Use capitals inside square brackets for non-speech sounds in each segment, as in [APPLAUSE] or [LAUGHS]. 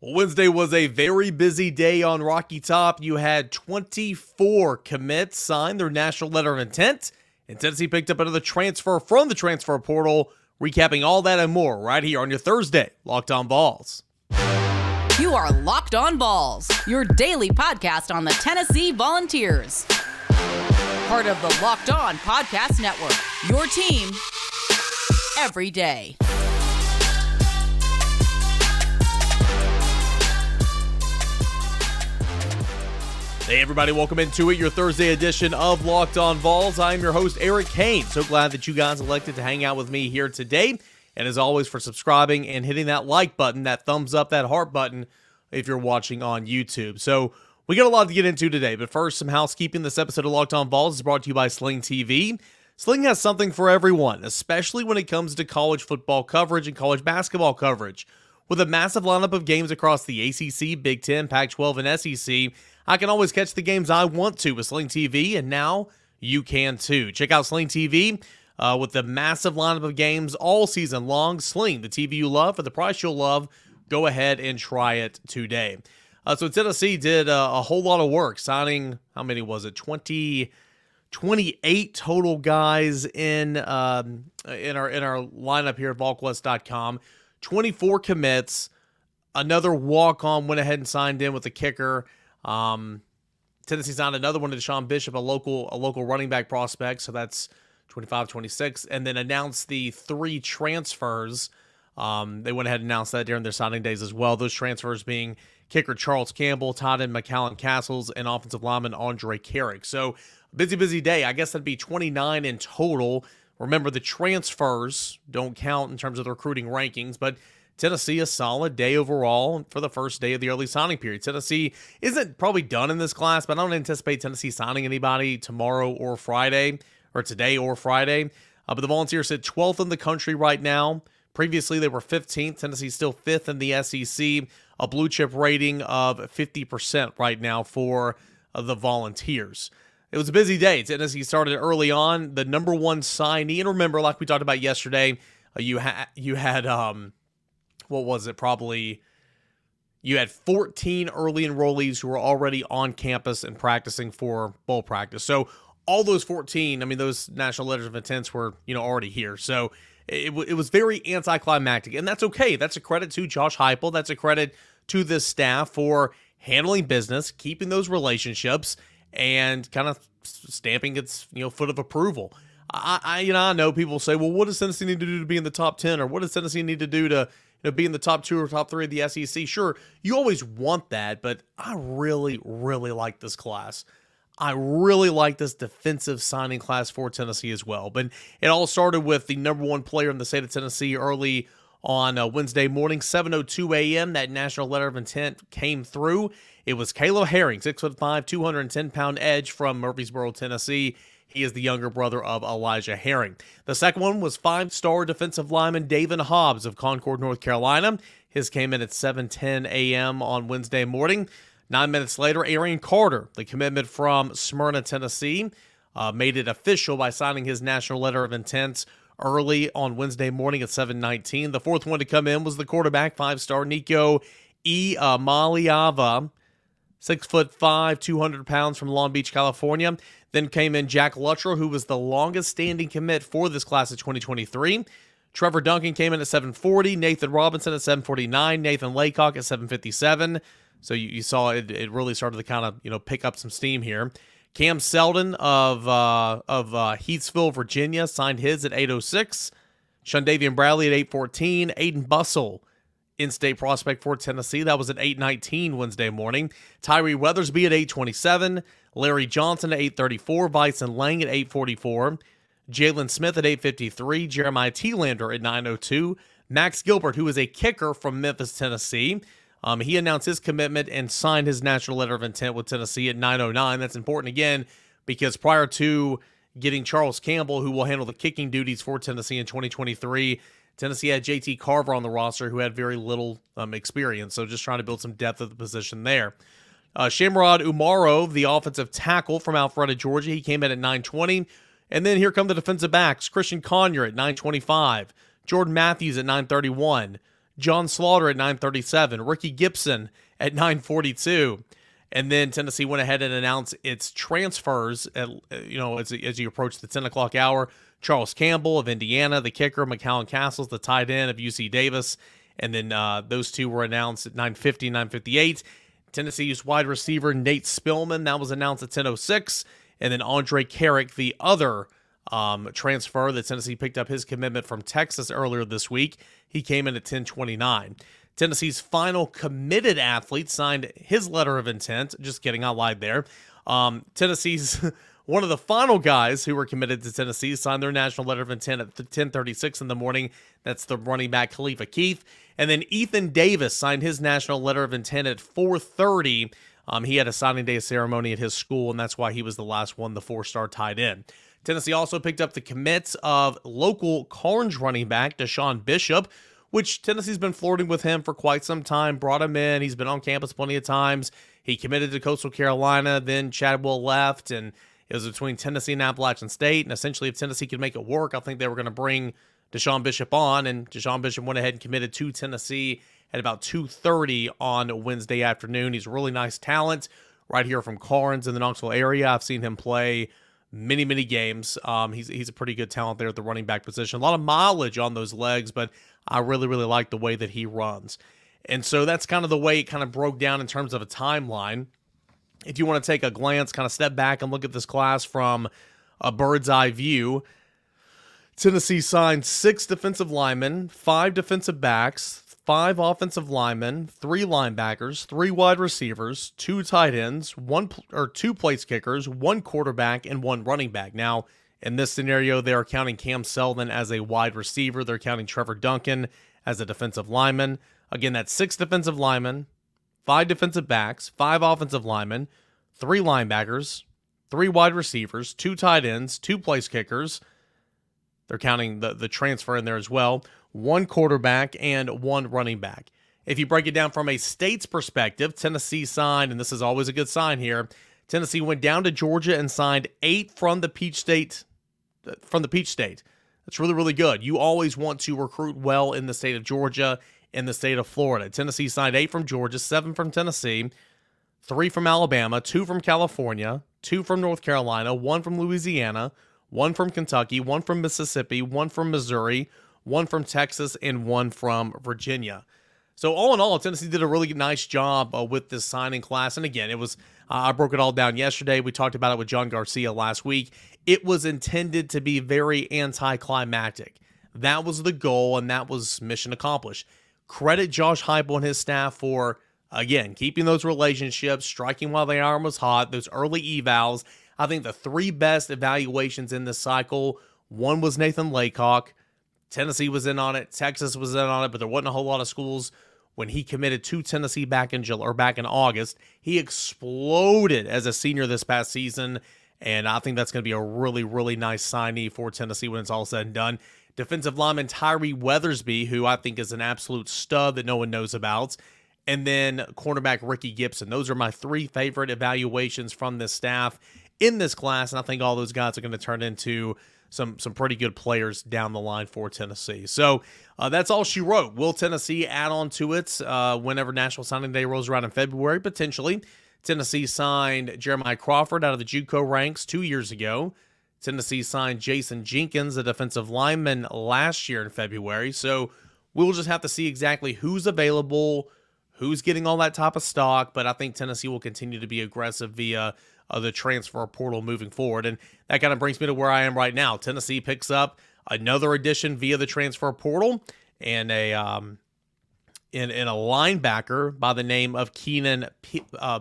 Wednesday was a very busy day on Rocky Top. You had 24 commits sign their national letter of intent, and Tennessee picked up another transfer from the transfer portal. Recapping all that and more right here on your Thursday Locked On Vols. You are Locked On Vols, your daily podcast on the Tennessee Volunteers. Part of the Locked On Podcast Network, your team every day. Hey, everybody, welcome into it, your Thursday edition of Locked On Vols. I'm your host, Eric Kane. So glad that you guys elected to hang out with me here today. And as always, for subscribing and hitting that like button, that thumbs up, that heart button if you're watching on YouTube. So we got a lot to get into today. But first, some housekeeping. This episode of Locked On Vols is brought to you by Sling TV. Sling has something for everyone, especially when it comes to college football coverage and college basketball coverage. With a massive lineup of games across the ACC, Big Ten, Pac 12, and SEC, I can always catch the games I want to with Sling TV, and now you can too. Check out Sling TV uh, with the massive lineup of games all season long. Sling, the TV you love for the price you'll love. Go ahead and try it today. Uh, so Tennessee did uh, a whole lot of work signing, how many was it? 20. 28 total guys in um, in our in our lineup here at VolQuest.com. 24 commits. Another walk on went ahead and signed in with the kicker. Um, Tennessee signed another one to DeSean Bishop, a local a local running back prospect. So that's 25, 26, and then announced the three transfers. Um, they went ahead and announced that during their signing days as well. Those transfers being kicker Charles Campbell, tight end McCallan Castles, and offensive lineman Andrej Karic. So busy, busy day. I guess that'd be 29 in total. Remember, the transfers don't count in terms of the recruiting rankings, but Tennessee a solid day overall for the first day of the early signing period. Tennessee isn't probably done in this class, but I don't anticipate Tennessee signing anybody tomorrow or Friday, or today or Friday. Uh, but the Volunteers sit 12th in the country right now. Previously, they were 15th. Tennessee still fifth in the SEC. A blue chip rating of 50% right now for uh, the Volunteers. It was a busy day. Tennessee started early on. The number one signee, and remember, like we talked about yesterday, uh, you had you had um, what was it? Probably you had 14 early enrollees who were already on campus and practicing for bowl practice. So all those 14, I mean, those national letters of intents were, you know, already here. So it, it was very anticlimactic, and that's okay. That's a credit to Josh Heupel. That's a credit to this staff for handling business, keeping those relationships, and kind of stamping its you know foot of approval. I, I you know I know people say, well, what does Tennessee need to do to be in the top ten, or what does Tennessee need to do to you know, be in the top two or top three of the SEC. Sure, you always want that, but I really, really like this class. I really like this defensive signing class for Tennessee as well. But it all started with the number one player in the state of Tennessee early on uh, Wednesday morning, 7:02 a.m. That national letter of intent came through. It was Caleb Herring, six foot five, 210 pound edge from Murfreesboro, Tennessee. He is the younger brother of Elijah Herring. The second one was five star defensive lineman Daevin Hobbs of Concord, North Carolina. His came in at 7:10 a.m. on Wednesday morning. Nine minutes later, Arion Carter, the commitment from Smyrna, Tennessee, uh, made it official by signing his national letter of intent early on Wednesday morning at 7:19. The fourth one to come in was the quarterback, five-star Nico E. Six foot five, 200 pounds from Long Beach, California. Then came in Jack Luttrell, who was the longest standing commit for this class of 2023. Trevor Duncan came in at 740, Nathan Robinson at 749, Nathan Laycock at 757. So you, you saw it, it really started to kind of you know pick up some steam here. Cam Seldon of uh, of uh, Heathsville, Virginia, signed his at 806. Shundavian Bradley at 814. Aiden Bustle, in-state prospect for Tennessee, that was at 819 Wednesday morning. Tyree Weathersby at 827. Larry Johnson at 834, Vysen Lang at 844, Jalen Smith at 853, Jeremiah Lander at 902, Max Gilbert, who is a kicker from Memphis, Tennessee. Um, he announced his commitment and signed his national letter of intent with Tennessee at 909. That's important again because prior to getting Charles Campbell, who will handle the kicking duties for Tennessee in 2023, Tennessee had JT Carver on the roster who had very little um, experience. So just trying to build some depth at the position there. Uh, Shamurad Umarov, the offensive tackle from Alpharetta, Georgia, he came in at 920. And then here come the defensive backs Christian Conyer at 925, Jordan Matthews at 931, John Slaughter at 937, Ricky Gibson at 942. And then Tennessee went ahead and announced its transfers, at, you know, as, as you approach the 10 o'clock hour. Charles Campbell of Indiana, the kicker, McCallan Castles, the tight end of UC Davis. And then uh, those two were announced at 950, 958. Tennessee's wide receiver Nate Spillman, that was announced at 1006. And then Andrej Karic, the other um, transfer that Tennessee picked up his commitment from Texas earlier this week. He came in at 1029. Tennessee's final committed athlete signed his letter of intent. Just kidding, I lied there. Um, Tennessee's [LAUGHS] one of the final guys who were committed to Tennessee signed their national letter of intent at 10:36 in the morning. That's the running back Khalifa Keith, and then Ethan Davis signed his national letter of intent at 4:30. Um, he had a signing day ceremony at his school, and that's why he was the last one, the four-star tied in. Tennessee also picked up the commits of local Karns running back DeSean Bishop, which Tennessee's been flirting with him for quite some time. Brought him in. He's been on campus plenty of times. He committed to Coastal Carolina. Then Chadwell left, and it was between Tennessee and Appalachian State. And essentially, if Tennessee could make it work, I think they were going to bring DeSean Bishop on. And DeSean Bishop went ahead and committed to Tennessee at about 2:30 on Wednesday afternoon. He's a really nice talent right here from Karns in the Knoxville area. I've seen him play many many games. Um, he's he's a pretty good talent there at the running back position. A lot of mileage on those legs, but I really really like the way that he runs. And so that's kind of the way it kind of broke down in terms of a timeline. If you want to take a glance, kind of step back and look at this class from a bird's eye view, Tennessee signed six defensive linemen, five defensive backs, five offensive linemen, three linebackers, three wide receivers, two tight ends, one or two place kickers, one quarterback, and one running back. Now, in this scenario, they are counting Cam Seldon as a wide receiver. They're counting Trevor Duncan as a defensive lineman. Again, that's six defensive linemen, five defensive backs, five offensive linemen, three linebackers, three wide receivers, two tight ends, two place kickers. They're counting the, the transfer in there as well one quarterback, and one running back. If you break it down from a state's perspective, Tennessee signed, and this is always a good sign here. Tennessee went down to Georgia and signed eight from the Peach State. From the Peach State, that's really really good. You always want to recruit well in the state of Georgia, in the state of Florida. Tennessee signed eight from Georgia, seven from Tennessee, three from Alabama, two from California, two from North Carolina, one from Louisiana, one from Kentucky, one from Mississippi, one from Missouri, one from Texas, and one from Virginia. So all in all, Tennessee did a really nice job uh, with this signing class. And again, it was uh, I broke it all down yesterday. We talked about it with John Garcia last week. It was intended to be very anticlimactic. That was the goal, and that was mission accomplished. Credit Josh Heupel and his staff for again keeping those relationships, striking while the iron was hot. Those early evals. I think the three best evaluations in this cycle. One was Nathan Laycock. Tennessee was in on it, Texas was in on it, but there wasn't a whole lot of schools when he committed to Tennessee back in July or back in August. He exploded as a senior this past season, and I think that's going to be a really, really nice signee for Tennessee when it's all said and done. Defensive lineman Tyree Weathersby, who I think is an absolute stud that no one knows about, and then cornerback Ricky Gibson. Those are my three favorite evaluations from this staff in this class, and I think all those guys are going to turn into some some pretty good players down the line for Tennessee. So uh, that's all she wrote. Will Tennessee add on to it uh, whenever National Signing Day rolls around in February? Potentially. Tennessee signed Jeremiah Crawford out of the JUCO ranks two years ago. Tennessee signed Jason Jenkins, a defensive lineman, last year in February. So we'll just have to see exactly who's available, who's getting all that type of stock. But I think Tennessee will continue to be aggressive via of the transfer portal moving forward. And that kind of brings me to where I am right now. Tennessee picks up another addition via the transfer portal and a um, in, in a linebacker by the name of Keenan P- uh,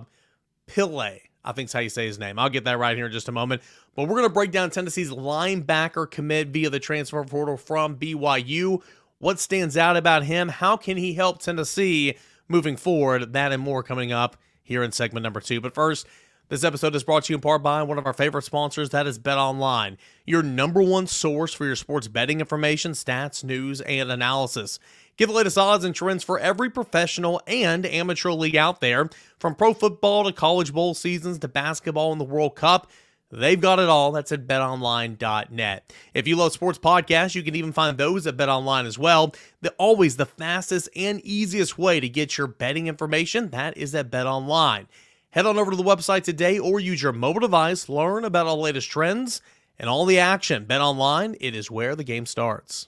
Pillay. I think's how you say his name. I'll get that right here in just a moment. But we're going to break down Tennessee's linebacker commit via the transfer portal from BYU. What stands out about him? How can he help Tennessee moving forward? That and more coming up here in segment number two. But first, this episode is brought to you in part by one of our favorite sponsors, that is Bet Online, your number one source for your sports betting information, stats, news, and analysis. Get the latest odds and trends for every professional and amateur league out there, from pro football to college bowl seasons to basketball and the World Cup. They've got it all. That's at betonline.net. If you love sports podcasts, you can even find those at betonline as well. The, always the fastest and easiest way to get your betting information, that is at betonline. Head on over to the website today or use your mobile device, learn about all the latest trends and all the action. BetOnline, it is where the game starts.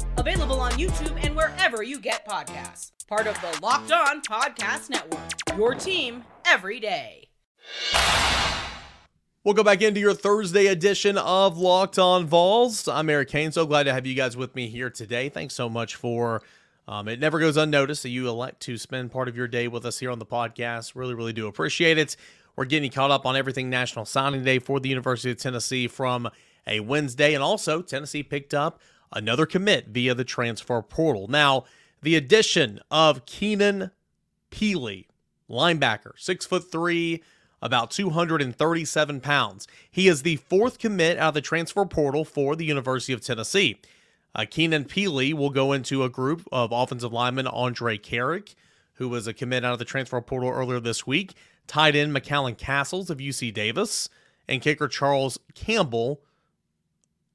Available on YouTube and wherever you get podcasts. Part of the Locked On Podcast Network. Your team every day. We'll go back into your Thursday edition of Locked On Vols. I'm Eric Kane. So glad to have you guys with me here today. Thanks so much for. Um, it never goes unnoticed that you elect to spend part of your day with us here on the podcast. Really, really do appreciate it. We're getting caught up on everything National Signing Day for the University of Tennessee from a Wednesday. And also, Tennessee picked up another commit via the transfer portal. Now, the addition of Keenan Pili, linebacker, six foot three, about 237 pounds. He is the fourth commit out of the transfer portal for the University of Tennessee. Uh, Keenan Pili will go into a group of offensive lineman Andrej Karic, who was a commit out of the transfer portal earlier this week, tied in McCallan Castles of UC Davis, and kicker Charles Campbell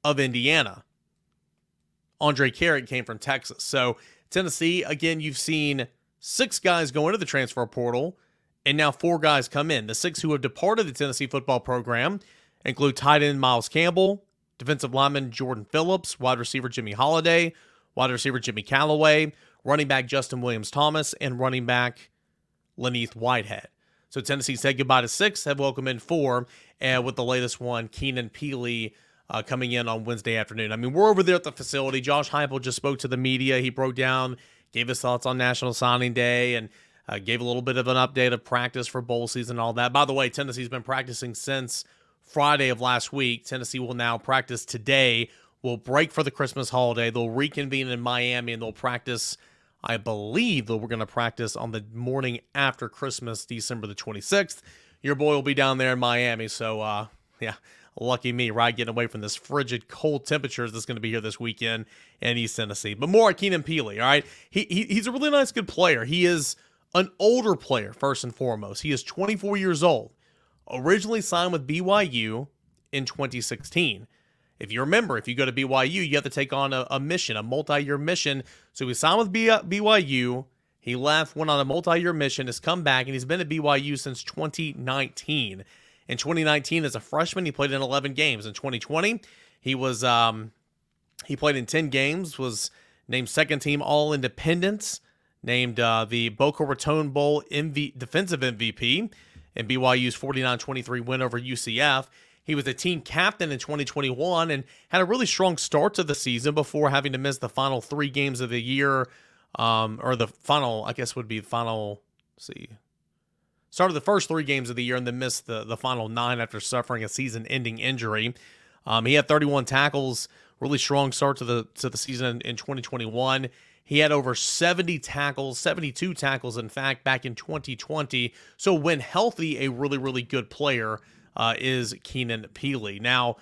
of Indiana. Andrej Karic came from Texas. So, Tennessee, again, you've seen six guys go into the transfer portal and now four guys come in. The six who have departed the Tennessee football program include tight end Miles Campbell, defensive lineman Jordan Phillips, wide receiver Jimmy Holiday, wide receiver Jimmy Calloway, running back Justin Williams Thomas, and running back Len'Neth Whitehead. So Tennessee said goodbye to six, have welcomed in four, and with the latest one, Keenan Pili uh, coming in on Wednesday afternoon. I mean, we're over there at the facility. Josh Heupel just spoke to the media. He broke down, gave his thoughts on National Signing Day, and uh, gave a little bit of an update of practice for bowl season and all that. By the way, Tennessee's been practicing since Friday of last week. Tennessee will now practice today. Will break for the Christmas holiday. They'll reconvene in Miami and they'll practice. I believe that we're going to practice on the morning after Christmas, December the 26th. Your boy will be down there in Miami. So, uh, yeah, lucky me, right? Getting away from this frigid, cold temperatures that's going to be here this weekend in East Tennessee. But more at Keenan Pili, all right? He, he, he's a really nice, good player. He is an older player, first and foremost. He is 24 years old, originally signed with BYU in 2016. If you remember, if you go to BYU, you have to take on a, a mission, a multi year mission. So he signed with B- BYU. He left, went on a multi year mission, has come back, and he's been at BYU since 2019. In 2019, as a freshman, he played in 11 games. In 2020, he was um, he played in 10 games, was named second team All Independence named uh, the Boca Raton Bowl MV- defensive MVP in BYU's 49 23 win over UCF. He was a team captain in 2021 and had a really strong start to the season before having to miss the final three games of the year, um, or the final, I guess would be final, see, started the first three games of the year and then missed the, the final nine after suffering a season ending injury. Um, he had 31 tackles, really strong start to the to the season in 2021. He had over 70 tackles, 72 tackles, in fact, back in 2020. So, when healthy, a really, really good player uh, is Keenan Pili. Now,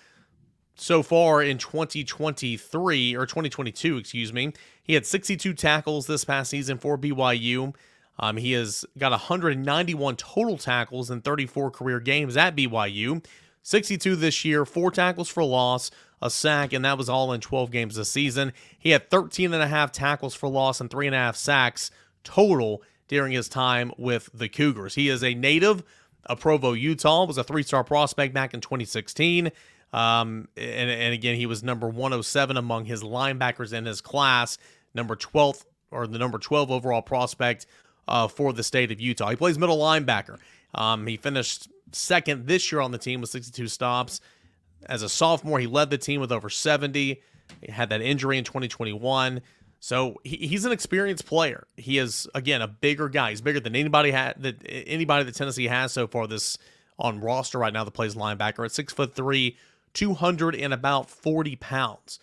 so far in 2023 or 2022, excuse me, he had 62 tackles this past season for BYU. Um, he has got 191 total tackles in 34 career games at BYU. 62 this year, four tackles for loss, a sack, and that was all in 12 games this season. He had 13 and a half tackles for loss and three and a half sacks total during his time with the Cougars. He is a native of Provo, Utah, was a three-star prospect back in 2016. Um, and, and again, he was number 107 among his linebackers in his class, number 12th or the number 12 overall prospect uh, for the state of Utah. He plays middle linebacker. Um, he finished second this year on the team with 62 stops. As a sophomore, he led the team with over 70. He had that injury in 2021. So he, he's an experienced player. He is again a bigger guy. He's bigger than anybody had that anybody that Tennessee has so far this on roster right now that plays linebacker at six foot three, 200 and about 40 pounds.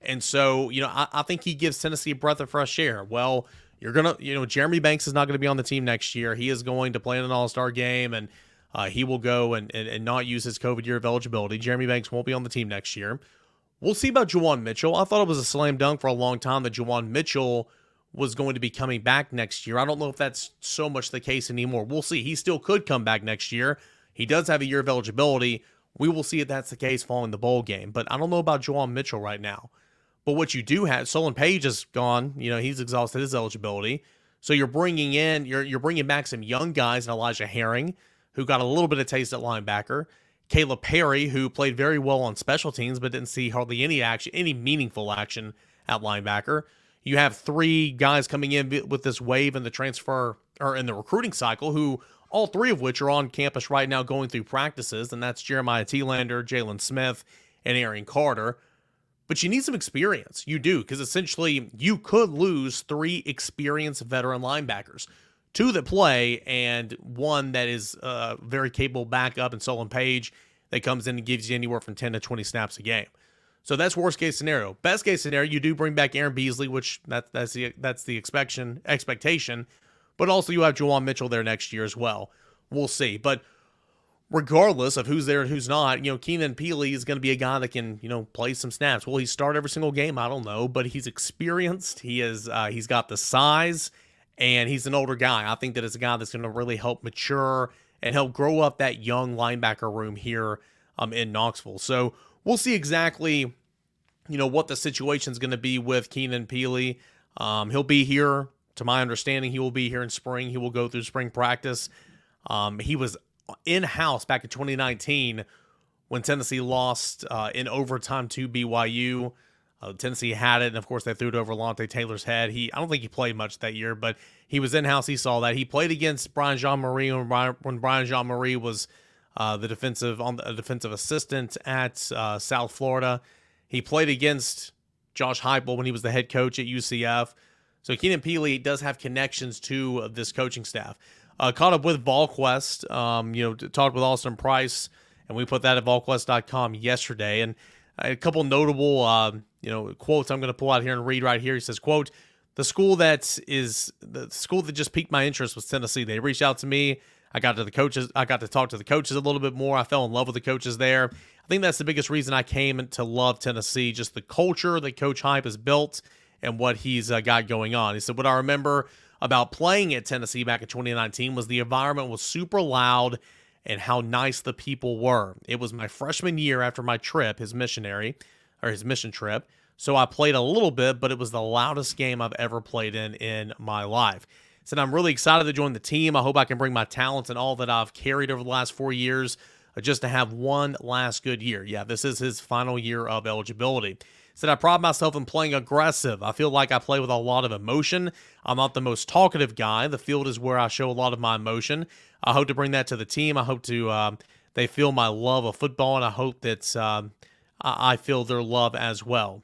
And so, you know, I, I think he gives Tennessee a breath of fresh air. Well, you're to, you know, Jeremy Banks is not going to be on the team next year. He is going to play in an all star game and uh, he will go and, and, and not use his COVID year of eligibility. Jeremy Banks won't be on the team next year. We'll see about Juwan Mitchell. I thought it was a slam dunk for a long time that Juwan Mitchell was going to be coming back next year. I don't know if that's so much the case anymore. We'll see. He still could come back next year. He does have a year of eligibility. We will see if that's the case following the bowl game. But I don't know about Juwan Mitchell right now. But what you do have, Solon Page is gone. You know, he's exhausted his eligibility. So you're bringing in, you're you're bringing back some young guys, and Elijah Herring, who got a little bit of taste at linebacker. Caleb Perry, who played very well on special teams, but didn't see hardly any action, any meaningful action at linebacker. You have three guys coming in with this wave in the transfer or in the recruiting cycle, who all three of which are on campus right now going through practices, and that's Jeremiah Telander, Jalen Smith, and Aaron Carter. But you need some experience. You do, because essentially you could lose three experienced veteran linebackers two that play and one that is uh, very capable backup in Solon Page that comes in and gives you anywhere from 10 to 20 snaps a game. So that's worst case scenario. Best case scenario, you do bring back Aaron Beasley, which that, that's the that's the expectation expectation, but also you have Juwan Mitchell there next year as well. We'll see. But regardless of who's there and who's not, you know, Keenan Pili is going to be a guy that can, you know, play some snaps. Will he start every single game? I don't know, but he's experienced. He is uh, he's got the size and he's an older guy. I think that it's a guy that's going to really help mature and help grow up that young linebacker room here um, in Knoxville. So we'll see exactly, you know, what the situation is going to be with Keenan Pili. Um, he'll be here, to my understanding, he will be here in spring. He will go through spring practice. Um, he was in house back in 2019 when Tennessee lost uh, in overtime to BYU. Uh, Tennessee had it, and of course they threw it over Alontae Taylor's head. He, I don't think he played much that year, but he was in house. He saw that. He played against Brian Jean-Mary when Brian, when Brian Jean-Mary was uh, the defensive on the defensive assistant at uh, South Florida. He played against Josh Heupel when he was the head coach at UCF. So Keenan Pili does have connections to this coaching staff. Uh, caught up with VolQuest, um, you know, talked with Austin Price, and we put that at VolQuest.com yesterday. And a couple notable, um, you know, quotes I'm going to pull out here and read right here. He says, "quote The school that is the school that just piqued my interest was Tennessee. They reached out to me. I got to the coaches. I got to talk to the coaches a little bit more. I fell in love with the coaches there. I think that's the biggest reason I came to love Tennessee. Just the culture that Coach Heup has built and what he's uh, got going on. He said, What I remember about playing at Tennessee back in 2019 was the environment was super loud and how nice the people were. It was my freshman year after my trip, his missionary or his mission trip. So I played a little bit, but it was the loudest game I've ever played in in my life. Said I'm really excited to join the team. I hope I can bring my talents and all that I've carried over the last four years uh, just to have one last good year. Yeah, this is his final year of eligibility. Said I pride myself in playing aggressive. I feel like I play with a lot of emotion. I'm not the most talkative guy. The field is where I show a lot of my emotion. I hope to bring that to the team. I hope to uh, they feel my love of football, and I hope that uh, I feel their love as well.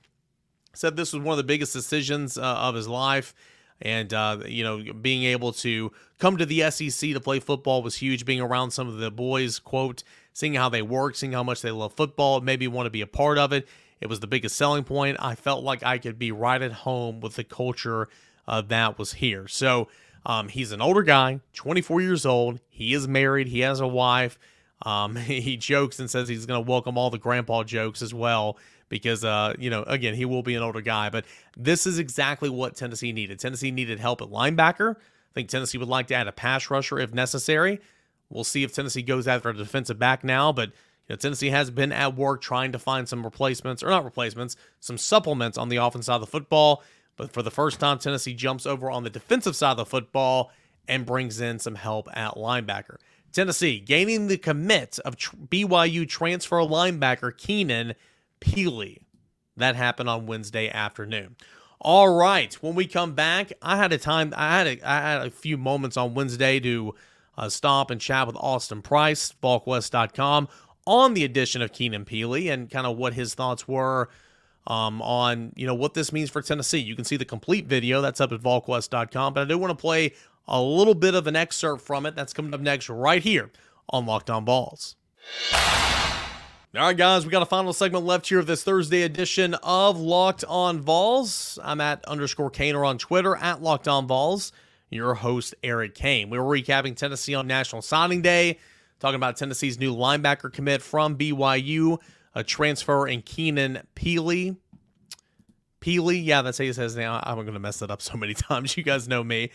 Said this was one of the biggest decisions uh, of his life, and uh, you know, being able to come to the SEC to play football was huge. Being around some of the boys, quote, seeing how they work, seeing how much they love football, maybe want to be a part of it. It was the biggest selling point. I felt like I could be right at home with the culture uh, that was here. So um, he's an older guy, 24 years old. He is married. He has a wife. Um, [LAUGHS] he jokes and says he's going to welcome all the grandpa jokes as well because, uh, you know, again, he will be an older guy. But this is exactly what Tennessee needed. Tennessee needed help at linebacker. I think Tennessee would like to add a pass rusher if necessary. We'll see if Tennessee goes after a defensive back now, but you know, Tennessee has been at work trying to find some replacements, or not replacements, some supplements on the offense side of the football. But for the first time, Tennessee jumps over on the defensive side of the football and brings in some help at linebacker. Tennessee gaining the commit of BYU transfer linebacker Keenan Pili. That happened on Wednesday afternoon. All right, when we come back, I had a time. I had a, I had a few moments on Wednesday to uh, stop and chat with Austin Price, VolQuest.com, on the addition of Keenan Pili and kind of what his thoughts were um, on you know what this means for Tennessee. You can see the complete video that's up at VolQuest.com, but I do want to play a little bit of an excerpt from it that's coming up next right here on Locked On Vols. All right, guys, we got a final segment left here of this Thursday edition of Locked On Vols. I'm at underscore Caner on Twitter, at Locked On Vols. Your host, Eric Kane. We were recapping Tennessee on National Signing Day, talking about Tennessee's new linebacker commit from BYU, a transfer in Keenan Pili. Pili, yeah, that's how he says now. I'm going to mess it up so many [LAUGHS] times. You guys know me.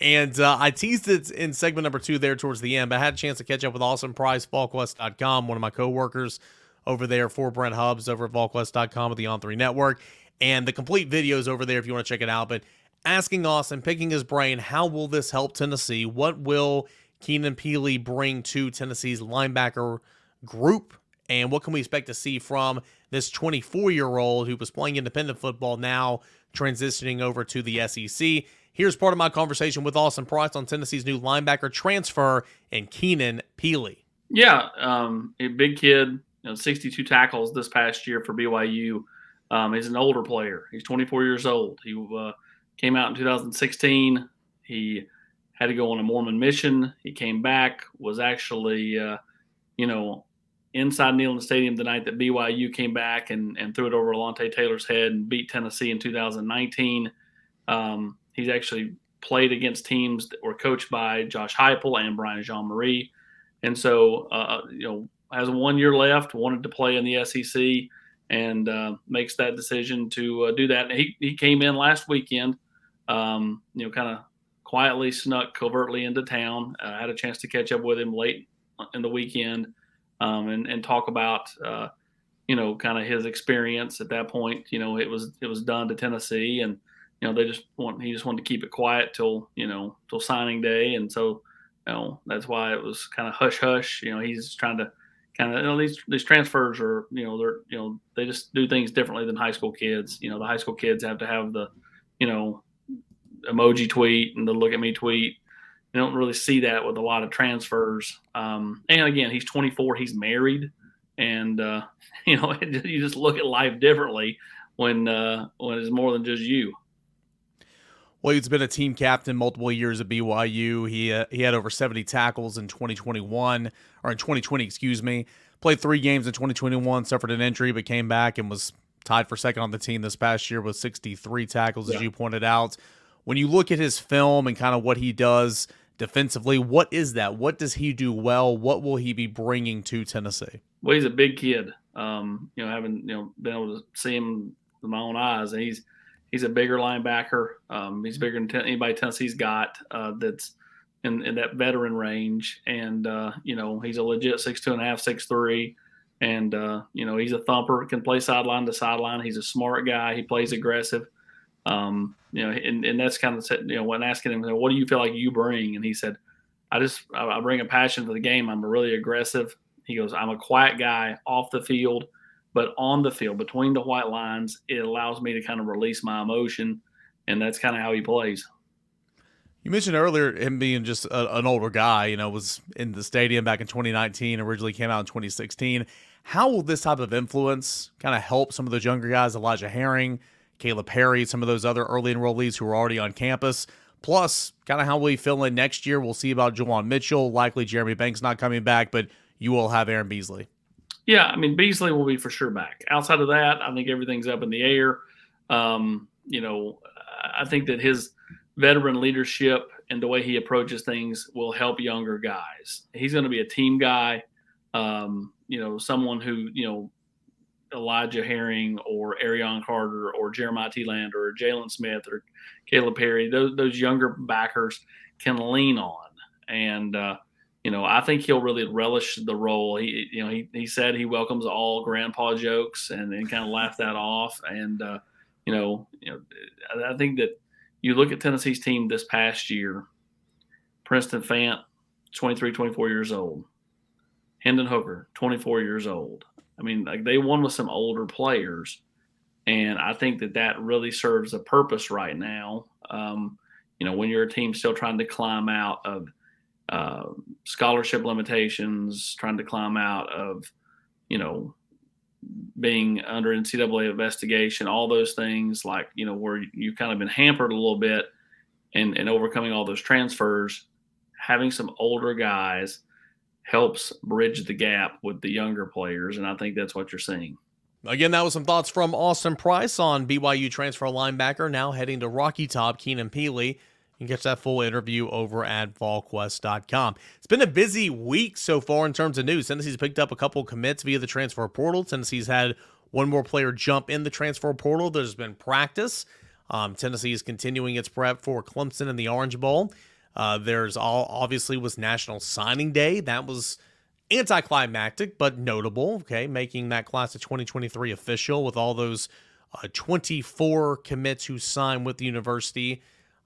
And uh, I teased it in segment number two there towards the end, but I had a chance to catch up with Austin Price, VolQuest.com, one of my coworkers over there for Brent Hubbs over at VolQuest.com with the On3 Network. And the complete video is over there if you want to check it out. But asking Austin, picking his brain, how will this help Tennessee? What will Keenan Pili bring to Tennessee's linebacker group? And what can we expect to see from this 24 year old who was playing independent football now transitioning over to the SEC? Here's part of my conversation with Austin Price on Tennessee's new linebacker transfer and Keenan Pili. Yeah, um, a big kid, you know, 62 tackles this past year for BYU. Um, he's an older player. He's 24 years old. He uh, came out in 2016. He had to go on a Mormon mission. He came back, was actually, uh, you know, inside Neyland Stadium the night that BYU came back and, and threw it over Alontae Taylor's head and beat Tennessee in 2019. Um, He's actually played against teams that were coached by Josh Heupel and Brian Jean-Mary, and so uh, you know has one year left. Wanted to play in the SEC and uh, makes that decision to uh, do that. And he he came in last weekend, um, you know, kind of quietly snuck covertly into town. I had a chance to catch up with him late in the weekend um, and and talk about. Uh, you know, kind of his experience at that point. You know, it was it was done to Tennessee, and you know, they just want he just wanted to keep it quiet till you know till signing day, and so you know that's why it was kind of hush hush. You know, he's trying to kind of you know these these transfers are you know they're you know they just do things differently than high school kids. You know, the high school kids have to have the you know emoji tweet and the look at me tweet. You don't really see that with a lot of transfers. Um, and again, he's 24, he's married, and uh, [LAUGHS] you know [LAUGHS] you just look at life differently when uh, when it's more than just you. Well, he's been a team captain multiple years at BYU. He uh, he had over 70 tackles in 2021 or in 2020, excuse me. Played three games in 2021, suffered an injury, but came back and was tied for second on the team this past year with 63 tackles, yeah. as you pointed out. When you look at his film and kind of what he does defensively, what is that? What does he do well? What will he be bringing to Tennessee? Well, he's a big kid. Um, you know, having you know been able to see him with my own eyes, and he's he's a bigger linebacker. Um, he's bigger than anybody Tennessee's got uh, that's in, in, that veteran range. And, uh, you know, he's a legit six two and a half, six three. And, uh, you know, he's a thumper, can play sideline to sideline. He's a smart guy. He plays aggressive. Um, you know, and, and that's kind of, you know, when asking him, what do you feel like you bring? And he said, I just, I bring a passion for the game. I'm really aggressive. He goes, I'm a quiet guy off the field but on the field between the white lines, it allows me to kind of release my emotion, and that's kind of how he plays. You mentioned earlier him being just a, an older guy. You know, was in the stadium back in 2019. Originally came out in 2016. How will this type of influence kind of help some of those younger guys, Elijah Herring, Caleb Perry, some of those other early enrollees who are already on campus? Plus, kind of how he fill in next year? We'll see about Juwan Mitchell. Likely Jeremy Banks not coming back, but you will have Aaron Beasley. Yeah, I mean Beasley will be for sure back. Outside of that, I think everything's up in the air. Um, you know, I think that his veteran leadership and the way he approaches things will help younger guys. He's going to be a team guy. Um, you know, someone who you know Elijah Herring or Arion Carter or Jeremiah Telander or Jalen Smith or Caleb Perry, those, those younger backers can lean on. And uh, you know, I think he'll really relish the role. He, you know, he, he said he welcomes all grandpa jokes and, and kind of laugh that off. And, uh, you know, you know, I think that you look at Tennessee's team this past year, Princeton Fant, 23, 24 years old. Hendon Hooker, 24 years old. I mean, like they won with some older players. And I think that that really serves a purpose right now. Um, you know, when you're a team still trying to climb out of uh, scholarship limitations, trying to climb out of, you know, being under NCAA investigation, all those things like, you know, where you've kind of been hampered a little bit and, and overcoming all those transfers, having some older guys helps bridge the gap with the younger players, and I think that's what you're seeing. Again, that was some thoughts from Austin Price on BYU transfer linebacker, now heading to Rocky Top, Keenan Pili. You can catch that full interview over at volquest.com. It's been a busy week so far in terms of news. Tennessee's picked up a couple commits via the transfer portal. Tennessee's had one more player jump in the transfer portal. There's been practice. Um, Tennessee is continuing its prep for Clemson and the Orange Bowl. Uh, there's all obviously was National Signing Day. That was anticlimactic but notable. Okay, making that class of 2023 official with all those uh, 24 commits who signed with the university.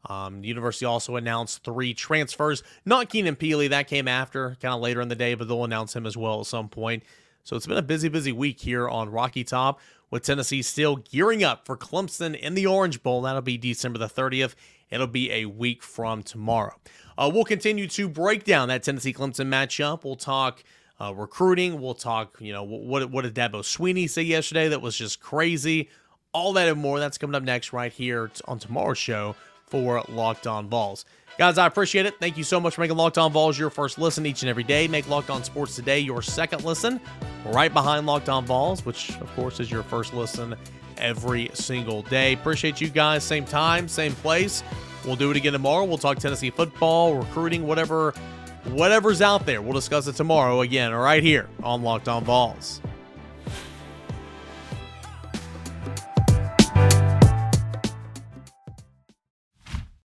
Um, the university also announced three transfers. Not Keenan Pili, that came after, kind of later in the day, but they'll announce him as well at some point. So it's been a busy, busy week here on Rocky Top with Tennessee still gearing up for Clemson in the Orange Bowl. That'll be December the 30th. It'll be a week from tomorrow. Uh, we'll continue to break down that Tennessee Clemson matchup. We'll talk uh, recruiting. We'll talk, you know, what, what did Dabo Swinney say yesterday that was just crazy? All that and more. That's coming up next right here on tomorrow's show for Locked On Vols. Guys, I appreciate it. Thank you so much for making Locked On Vols your first listen each and every day. Make Locked On Sports Today your second listen, right behind Locked On Vols, which, of course, is your first listen every single day. Appreciate you guys. Same time, same place. We'll do it again tomorrow. We'll talk Tennessee football, recruiting, whatever, whatever's out there. We'll discuss it tomorrow again, right here on Locked On Vols.